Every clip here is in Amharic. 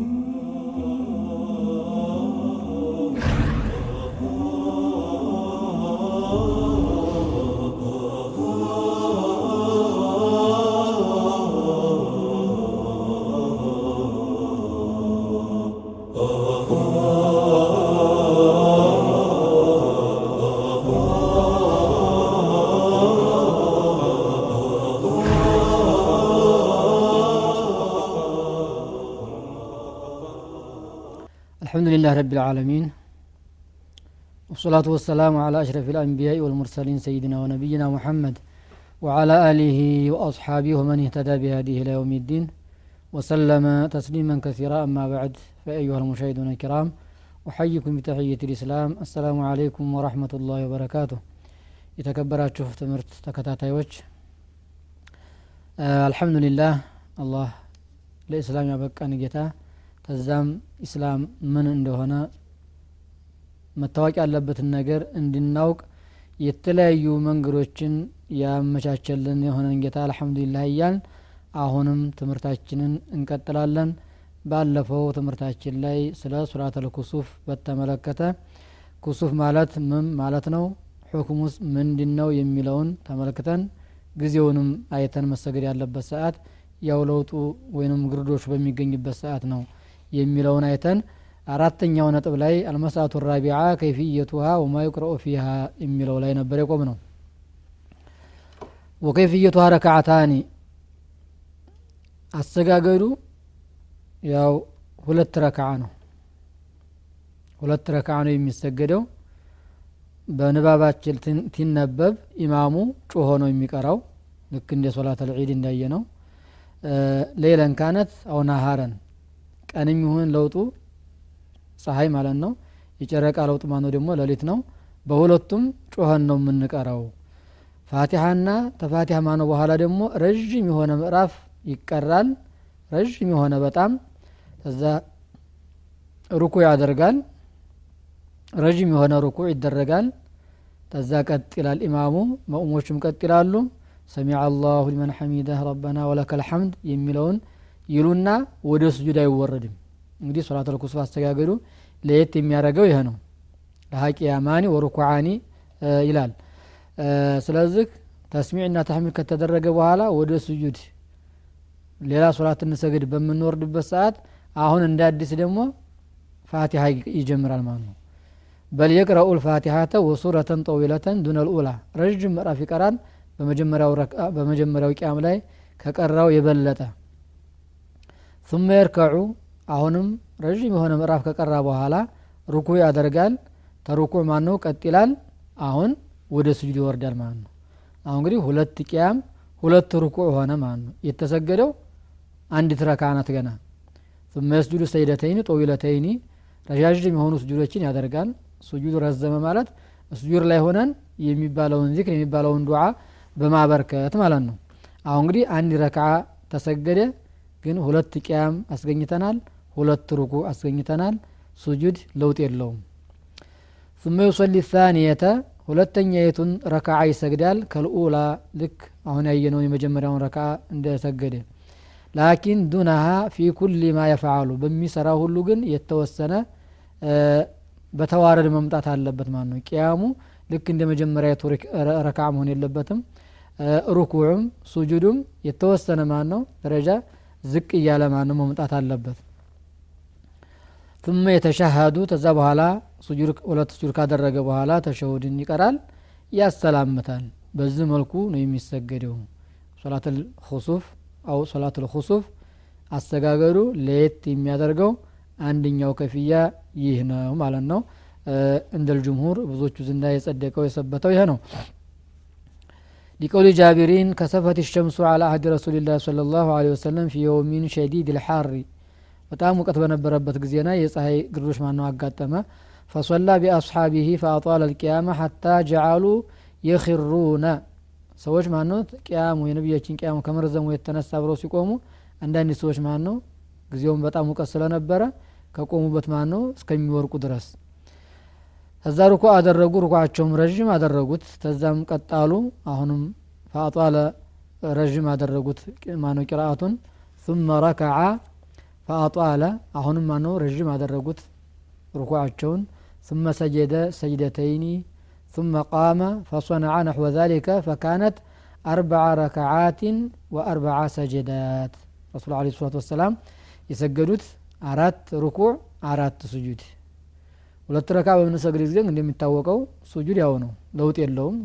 Ooh. الحمد لله رب العالمين والصلاة والسلام على أشرف الأنبياء والمرسلين سيدنا ونبينا محمد وعلى آله وأصحابه ومن اهتدى بهذه إلى يوم الدين وسلم تسليما كثيرا أما بعد فأيها المشاهدون الكرام أحييكم بتحية الإسلام السلام عليكم ورحمة الله وبركاته የተከበራችሁ ትምህርት ተከታታዮች አልሐምዱሊላህ አላህ ለእስላም ያበቃን ጌታ ከዛም ኢስላም ምን እንደሆነ መታወቅ ያለበትን ነገር እንድናውቅ የተለያዩ መንገዶችን ያመቻቸልን የሆነን ጌታ አልሐምዱሊላህ እያልን አሁንም ትምህርታችንን እንቀጥላለን። ባለፈው ትምህርታችን ላይ ስለ ሱራተል ኩሱፍ በተመለከተ ኩሱፍ ማለት ምን ማለት ነው? ሁክሙስ ምንድን ነው የሚለውን ተመልክተን ጊዜውንም አይተን መሰገድ ያለበት ሰዓት ያው ለውጡ ወይንም ግርዶች በሚገኝበት ሰዓት ነው የሚለውን አይተን አራተኛው ነጥብ ላይ አልመሳቱ ራቢዓ ከይፍየቱሃ ወማ ዩቅረኡ ፊሃ የሚለው ላይ ነበር የቆም ነው ወከይፍየቱሃ ረካዓታኒ አሰጋገዱ ያው ሁለት ረክዓ ነው። ሁለት ረክዓ ነው የሚሰገደው። በንባባችን ትነበብ ኢማሙ ጮሆ ነው የሚቀራው። ልክ እንደ ሶላት አልዒድ እንዳየ ነው ሌለን ካነት አው ቀንም ይሁን ለውጡ ፀሐይ ማለት ነው። የጨረቃ ለውጥ ማነው ደግሞ? ሌሊት ነው። በሁለቱም ጮኸን ነው የምንቀራው ፋቲሃና ተፋቲሃ ማነው? በኋላ ደግሞ ረዥም የሆነ ምዕራፍ ይቀራል። ረዥም የሆነ በጣም ከዛ ሩኩ ያደርጋል። ረዥም የሆነ ሩኩ ይደረጋል። ተዛ ቀጥ ይላል ኢማሙ መእሙሞችም ቀጥ ይላሉ። سمع الله لمن حمده ربنا ولك الحمد የሚለውን ይሉና ወደ ስጁድ አይወረድም። እንግዲህ صلاة الكسوف አሰጋገዱ። ለየት የሚያደርገው ይሄ ነው። لها قيامان وركوعان ይላል። ስለዚህ ተስሚዕና ተሕሚድ ከተደረገ በኋላ ወደ ስጁድ ሌላ ሶላት እንሰግድ በምንወርድበት ሰዓት አሁን እንደ አዲስ ደግሞ ፋቲሃ ይጀምራል ማለት ነው። በል የቅረኡ ልፋቲሃተ ወሱረተን ጠዊለተን ዱነ ልኡላ ረዥም ምዕራፍ ይቀራል። በመጀመሪያው ቅያም ላይ ከቀራው የበለጠ ثم የርከዑ አሁንም ረዥም የሆነ ምዕራፍ ከቀራ በኋላ ሩኩ ያደርጋል። ተሩኩዕ ማን ነው ቀጥ ይላል። አሁን ወደ ስጁድ ይወርዳል ማለት ነው። አሁን እንግዲህ ሁለት ቅያም ሁለት ሩኩዕ ሆነ ማለት ነው። የተሰገደው አንዲት ረካ ናት ገና። ثم يسجد سيدتين ረዣዥም የሆኑ ስጁዶችን ያደርጋል። ስጁድ ረዘመ ማለት ስጁድ ላይ ሆነን የሚባለውን ዚክር የሚባለውን ዱዓ በማበርከት ማለት ነው። አሁን እንግዲህ አንድ ረክዓ ተሰገደ። ግን ሁለት ቅያም አስገኝተናል ሁለት ሩኩ አስገኝተናል ሱጁድ ለውጥ የለውም ثم يصلي الثانية ሁለተኛይቱን ረክዓ ይሰግዳል ከልኡላ ልክ አሁን ያየነውን የመጀመሪያውን ረክዓ እንደሰገደ ላኪን ዱናሃ ፊ ኩል ማ የፈዓሉ በሚሰራ ሁሉ ግን የተወሰነ በተዋረድ መምጣት አለበት ማለት ነው ቅያሙ ልክ እንደ መጀመሪያ ረክዓ መሆን የለበትም ሩኩዑም ሱጁዱም የተወሰነ ማን ነው ደረጃ ዝቅ እያለ ማን መምጣት አለበት። ثم የተሻሃዱ ተዛ በኋላ ሁለት ሱጁድ ካደረገ በኋላ ተሸሁድን ይቀራል ያሰላምታል። በዚህ መልኩ ነው የሚሰገደው። ሶላት ልኹሱፍ አው ሶላት ልኹሱፍ አሰጋገዱ ለየት የሚያደርገው አንደኛው ከፍያ ይህ ነው ማለት ነው። እንደ ልጅምሁር ብዙዎቹ ዝንዳ የጸደቀው የሰበተው ይሄ ነው ሊቀውሊ ጃቢሪን ከሰፈት ሸምሱ አላ አህድ ረሱልላህ صለ ላሁ ለ ወሰለም ፊ የውሚን ሸዲድ ልሓሪ በጣም ሙቀት በነበረበት ጊዜና የፀሐይ ግርዶች ማነው አጋጠመ? ፈሶላ ቢአስሓቢህ ፈአጣለ ልቅያመ ሐታ ጀዓሉ የኽሩነ ሰዎች ማነው? ቅያሙ የነቢያችን ቅያሙ ከመርዘሙ የተነሳ ብለው ሲቆሙ አንዳንድ ሰዎች ማን ነው ጊዜውም በጣም ሙቀት ስለነበረ ከቆሙበት ማን ነው እስከሚወርቁ ድረስ ከዛ ሩኩ አደረጉ ሩኩዓቸውም ረዥም አደረጉት ተዛም ቀጣሉ አሁንም ፈአጧለ ረዥም አደረጉት ማነው ቂራአቱን ثم ركع ፈአጧለ አሁንም ማነው ረዥም አደረጉት ርኩዓቸውን ثم سجد سجدتين ثم قام فصنع نحو ذلك فكانت أربع ركعات وأربع سجدات رسول عليه الصلاة والسلام يسجدوت አራት ሩኩዕ አራት ሱጁድ ሁለት ረካ በምንሰግድ ጊዜ እንደሚታወቀው ሱጁድ ያው ነው ለውጥ የለውም።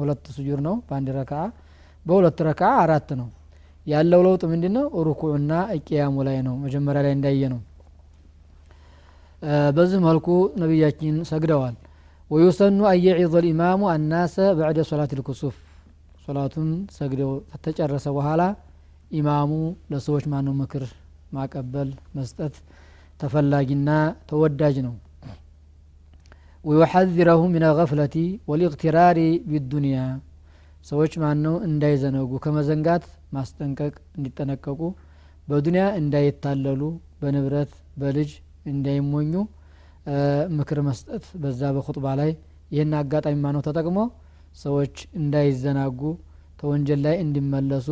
ሁለት ሱጁድ ነው በአንድ ረካ። በሁለት ረካ አራት ነው። ያለው ለውጥ ምንድ ነው ሩኩዕና እቅያሙ ላይ ነው መጀመሪያ ላይ እንዳየ ነው በዚህ መልኩ ነቢያችን ሰግደዋል። ወዩሰኑ አየዒዘ ልኢማሙ አናሰ በዕደ ሶላት ልኩሱፍ ሶላቱን ሰግደው ከተጨረሰ በኋላ ኢማሙ ለሰዎች ማነው ምክር ማቀበል መስጠት ተፈላጊና ተወዳጅ ነው ወዩሐዚረሁ ሚነ ገፍለቲ ወሊቅትራሪ ቢዱንያ ሰዎች ማነው እንዳይዘነጉ ከመዘንጋት ማስጠንቀቅ እንዲጠነቀቁ በዱንያ እንዳይታለሉ በንብረት በልጅ እንዳይሞኙ ምክር መስጠት በዛ በኹጥባ ላይ ይህን አጋጣሚ ማነው ተጠቅሞ ሰዎች እንዳይዘናጉ ተወንጀል ላይ እንዲመለሱ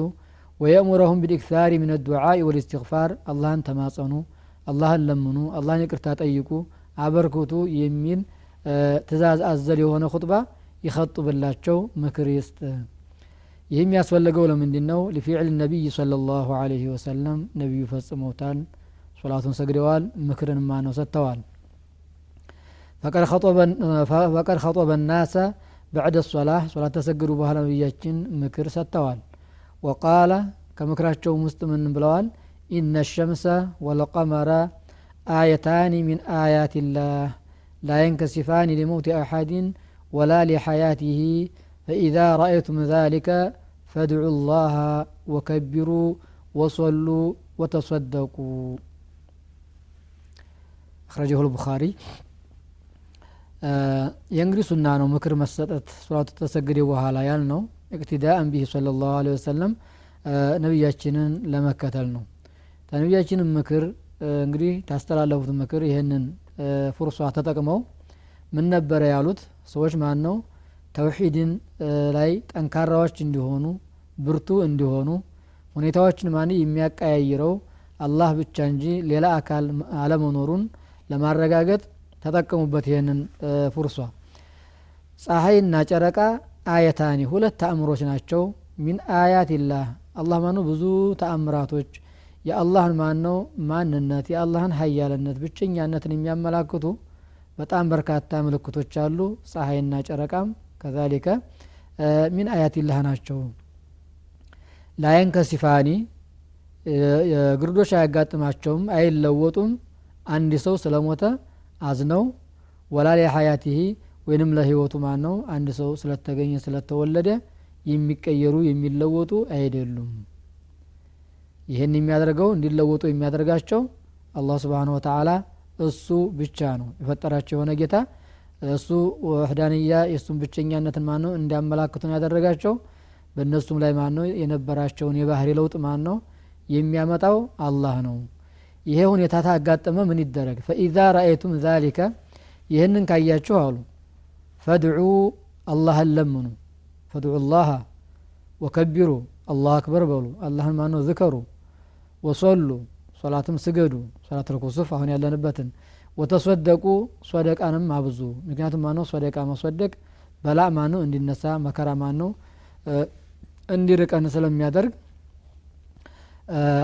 ወየእሙረሁም ቢልእክታሪ ምን ዱዓኢ ወልእስትግፋር አላህን ተማጸኑ አላህን ለምኑ አላህን ይቅርታ ጠይቁ አበርክቱ የሚል ትእዛዝ አዘል የሆነ ኹጥባ ይኸጡብላቸው ምክር ይስጥ። ይህም ያስፈለገው ለምንድን ነው ሊፊዕል ነቢይ صለ ላሁ አለህ ወሰለም ነቢዩ ፈጽመውታል ሶላቱን ሰግደዋል ምክርን ማነው ሰጥተዋል። ፈቀድ ኸጦበ ናሰ በዕደ ሶላህ ሶላት ተሰግዱ በኋላ ነቢያችን ምክር ሰጥተዋል። ወቃለ ከምክራቸውም ውስጥ ምን ብለዋል? ኢነ ሸምሰ ወልቀመረ አየታኒ ሚን አያት ላህ لا ينكسفان لموت أحد ولا لحياته فإذا رأيتم ذلك فادعوا الله وكبروا وصلوا وتصدقوا. أخرجه البخاري. آه، ينقري سنانو مكر مسطت صلاة التسجري وهالا يالنو اقتداء به صلى الله عليه وسلم. آه، نبي لما كتلنو تنبي مكر آه، እንግዲህ ታስተላለፉት مكر يهنن ፉርሷ ተጠቅመው ምን ነበረ ያሉት ሰዎች ማን ነው ተውሒድን ላይ ጠንካራዎች እንዲሆኑ ብርቱ እንዲሆኑ ሁኔታዎችን ማን የሚያቀያይረው? አላህ ብቻ እንጂ ሌላ አካል አለመኖሩን ለማረጋገጥ ተጠቀሙበት ይህንን ፉርሷ ፀሐይና ጨረቃ አየታኒ ሁለት ተአምሮች ናቸው። ሚን አያትላህ አላህ ማነው? ብዙ ተአምራቶች የአላህን ማነው? ማንነት የአላህን ሀያልነት ብቸኛነትን የሚያመላክቱ በጣም በርካታ ምልክቶች አሉ። ፀሐይና ጨረቃም ከዛሊከ ሚን አያትላህ ናቸው። ላየንከሲፋኒ ግርዶች አያጋጥማቸውም አይለወጡም። አንድ ሰው ስለሞተ አዝነው። ወላ ሊሀያቲህ ወይንም ለህይወቱ ማን ነው አንድ ሰው ስለተገኘ ስለተወለደ የሚቀየሩ የሚለወጡ አይደሉም ይህን የሚያደርገው እንዲለወጡ የሚያደርጋቸው አላህ ስብሓን ወተላ እሱ ብቻ ነው። የፈጠራቸው የሆነ ጌታ እሱ ወህዳንያ የእሱን ብቸኛነትን ማን ነው እንዲያመላክቱን ያደረጋቸው። በእነሱም ላይ ማን ነው የነበራቸውን የባህሪ ለውጥ ማን ነው የሚያመጣው አላህ ነው። ይሄ ሁኔታ ታጋጠመ ምን ይደረግ? ፈኢዛ ረአይቱም ዛሊከ ይህንን ካያችሁ አሉ። ፈድዑ አላህን ለምኑ። ፈድዑ ላሃ ወከቢሩ አላህ አክበር በሉ። አላህን ማነው? ዝከሩ ወሰሉ ሶላትም ስገዱ። ሶላት ልኩሱፍ አሁን ያለንበትን። ወተሰደቁ ሶደቃንም አብዙ። ምክንያቱም ማነው? ሶደቃ መስወደቅ በላ ማነው? እንዲነሳ መከራ ማነው? እንዲርቀን ስለሚያደርግ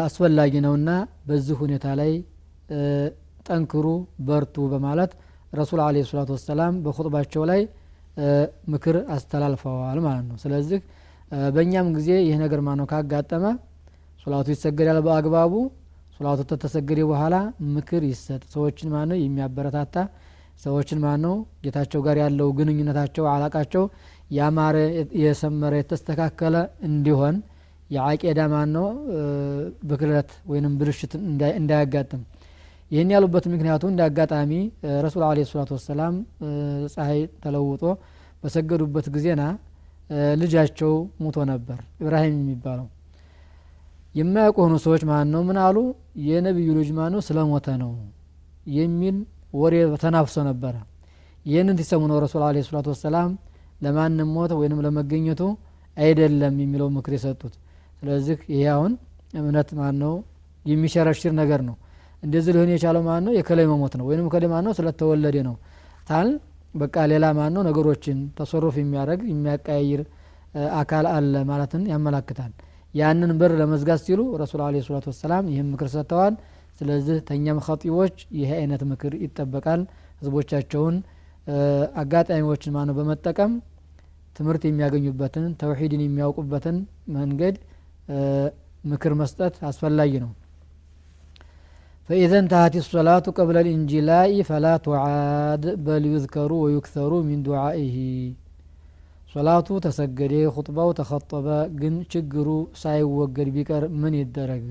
አስፈላጊ ነውና በዚህ ሁኔታ ላይ ጠንክሩ በርቱ በማለት ረሱል አለ ሰላቱ ወሰላም በኹጥባቸው ላይ ምክር አስተላልፈዋል ማለት ነው። ስለዚህ በእኛም ጊዜ ይህ ነገር ማነው ካጋጠመ ሶላቱ ይሰገዳል በአግባቡ። ሶላቱ ተተሰገደ በኋላ ምክር ይሰጥ። ሰዎችን ማነው የሚያበረታታ? ሰዎችን ማነው ጌታቸው ጋር ያለው ግንኙነታቸው አላቃቸው ያማረ የሰመረ የተስተካከለ እንዲሆን የአቄዳ ማን ነው ብክለት ወይንም ብልሽት እንዳያጋጥም። ይህን ያሉበት ምክንያቱ እንደ አጋጣሚ ረሱል አለ ሰላቱ ወሰላም ፀሐይ ተለውጦ በሰገዱበት ጊዜና ልጃቸው ሙቶ ነበር። ኢብራሂም የሚባለው የማያውቁ ሆኑ ሰዎች ማን ነው ምን አሉ? የነቢዩ ልጅ ማን ነው ስለሞተ ነው የሚል ወሬ ተናፍሶ ነበረ። ይህንን ሲሰሙ ነው ረሱል አለ ሰላቱ ወሰላም ለማንም ሞት ወይንም ለመገኘቱ አይደለም የሚለው ምክር የሰጡት። ስለዚህ ይሄ አሁን እምነት ማን ነው የሚሸረሽር ነገር ነው። እንደዚህ ሊሆን የቻለው ማን ነው የከላይ መሞት ነው ወይም ከላይ ማን ነው ስለተወለደ ነው። ታል በቃ ሌላ ማን ነው ነገሮችን ተሰሩፍ የሚያደርግ የሚያቀያይር አካል አለ ማለትን ያመላክታል። ያንን በር ለመዝጋት ሲሉ ረሱል አለ ሰላቱ ወሰላም ይህም ምክር ሰጥተዋል። ስለዚህ ተኛም ኸጢቦች ይህ አይነት ምክር ይጠበቃል። ህዝቦቻቸውን አጋጣሚዎችን ማነው በመጠቀም ትምህርት የሚያገኙበትን ተውሂድን የሚያውቁበትን መንገድ ምክር መስጠት አስፈላጊ ነው فإذا انتهت الصلاة قبل الانجلاء فلا تعاد بل يذكر ويكثر من دعائه ሶላቱ ተሰገደ ኹጥባው ተኸጠበ ግን ችግሩ ሳይወገድ ቢቀር ምን ይደረግ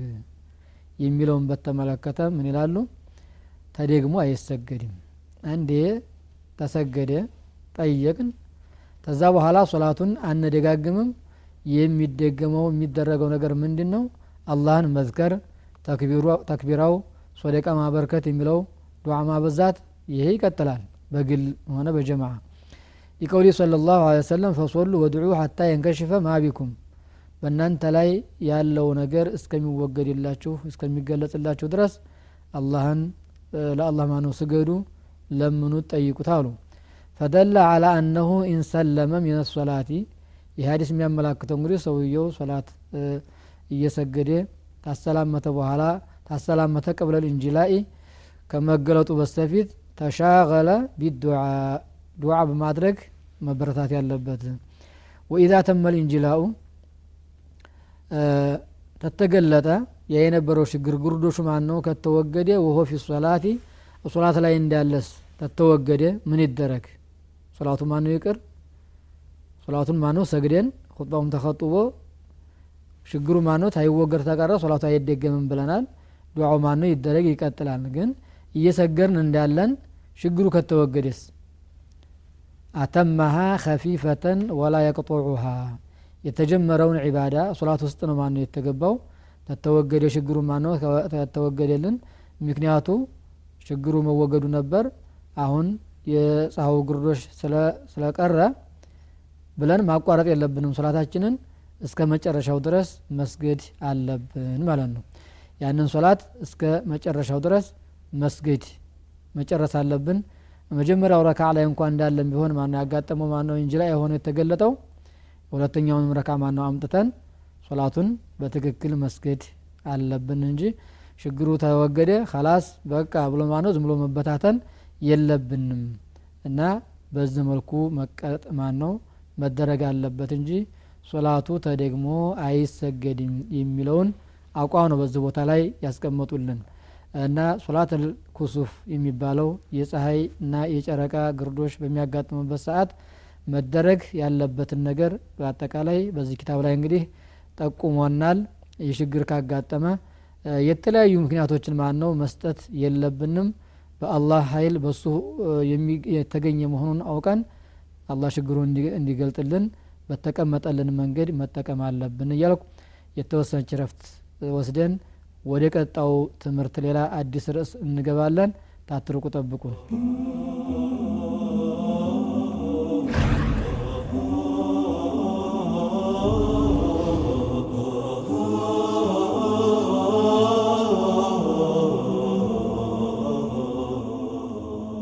የሚለውን በተመለከተ ምን ይላሉ? ተደግሞ አይሰገድም። አንዴ ተሰገደ ጠበቅን። ከዛ በኋላ ሶላቱን አነደጋግምም የሚደገመው የሚደረገው ነገር ምንድን ነው አላህን መዝከር ተክቢራው ሶደቃ ማበርከት የሚለው ዱዓ ማበዛት ይሄ ይቀጥላል። በግል ሆነ በጀማዓ። ሊቀውሊ صለ ላሁ ለ ወሰለም ፈሶሉ ወድዑ ሐታ የንከሽፈ ማቢኩም በእናንተ ላይ ያለው ነገር እስከሚወገድላችሁ እስከሚገለጽላችሁ ድረስ አላህን ለአላህ ማነው ስገዱ ለምኑት ጠይቁት አሉ። ፈደለ አላ አነሁ ኢንሰለመ ሚን ሶላቲ። ይህ ሀዲስ የሚያመላክተው እንግዲህ ሰውየው ሶላት እየሰገደ ታሰላመተ በኋላ ታሰላመተ ቀብለል እንጅላኢ ከመገለጡ በስተፊት ተሻገለ ቢዱዓ ዱዓ በማድረግ መበረታት ያለበት። ወኢዛ ተመል እንጅላኡ ተተገለጠ። ያ የነበረው ችግር ጉርዶሹ ማን ነው ከተወገደ ወሆ ፊ ሶላቲ ሶላት ላይ እንዳለስ ተተወገደ። ምን ይደረግ? ሶላቱ ማነው ይቅር? ሶላቱን ማነው ሰግደን? ሁጥባውም ተኸጥቦ ችግሩ ማነው? ታይወገድ ተቀረ ሶላቱ አይደገምም ብለናል ዱዓው ማነው? ይደረግ ይቀጥላል። ግን እየሰገርን እንዳለን ችግሩ ከተወገደስ? አተመሃ ከፊፈተን ወላ የቅጦዑሃ የተጀመረውን ዒባዳ ሶላት ውስጥ ነው ማነው የተገባው? ተተወገደ ችግሩ ማነው? ተተወገደልን? ምክንያቱ ችግሩ መወገዱ ነበር። አሁን የፀሐው ግርዶሽ ስለቀረ ብለን ማቋረጥ የለብንም ሶላታችንን እስከ መጨረሻው ድረስ መስገድ አለብን ማለት ነው ያንን ሶላት እስከ መጨረሻው ድረስ መስገድ መጨረስ አለብን። መጀመሪያው ረካ ላይ እንኳን እንዳለን ቢሆን ማነው ያጋጠመው? ማነው እንጂ ላይ የሆነ የተገለጠው? ሁለተኛውን ረካ ማነው አምጥተን ሶላቱን በትክክል መስገድ አለብን እንጂ ችግሩ ተወገደ ከላስ በቃ ብሎ ማነው ዝም ብሎ መበታተን የለብንም። እና በዚህ መልኩ መቀጥ ማን ነው መደረግ አለበት እንጂ ሶላቱ ተደግሞ አይሰገድም የሚለውን አቋም ነው በዚህ ቦታ ላይ ያስቀመጡልን። እና ሶላት ኩሱፍ የሚባለው የፀሐይ እና የጨረቃ ግርዶሽ በሚያጋጥምበት ሰዓት መደረግ ያለበትን ነገር በአጠቃላይ በዚህ ኪታብ ላይ እንግዲህ ጠቁሞናል። የችግር ካጋጠመ የተለያዩ ምክንያቶችን ማን ነው መስጠት የለብንም። በአላህ ኃይል በሱ የተገኘ መሆኑን አውቀን አላህ ችግሩ እንዲገልጥልን በተቀመጠልን መንገድ መጠቀም አለብን እያልኩ የተወሰነች ረፍት ወስደን ወደ ቀጣው ትምህርት ሌላ አዲስ ርዕስ እንገባለን። ታትርቁ ጠብቁ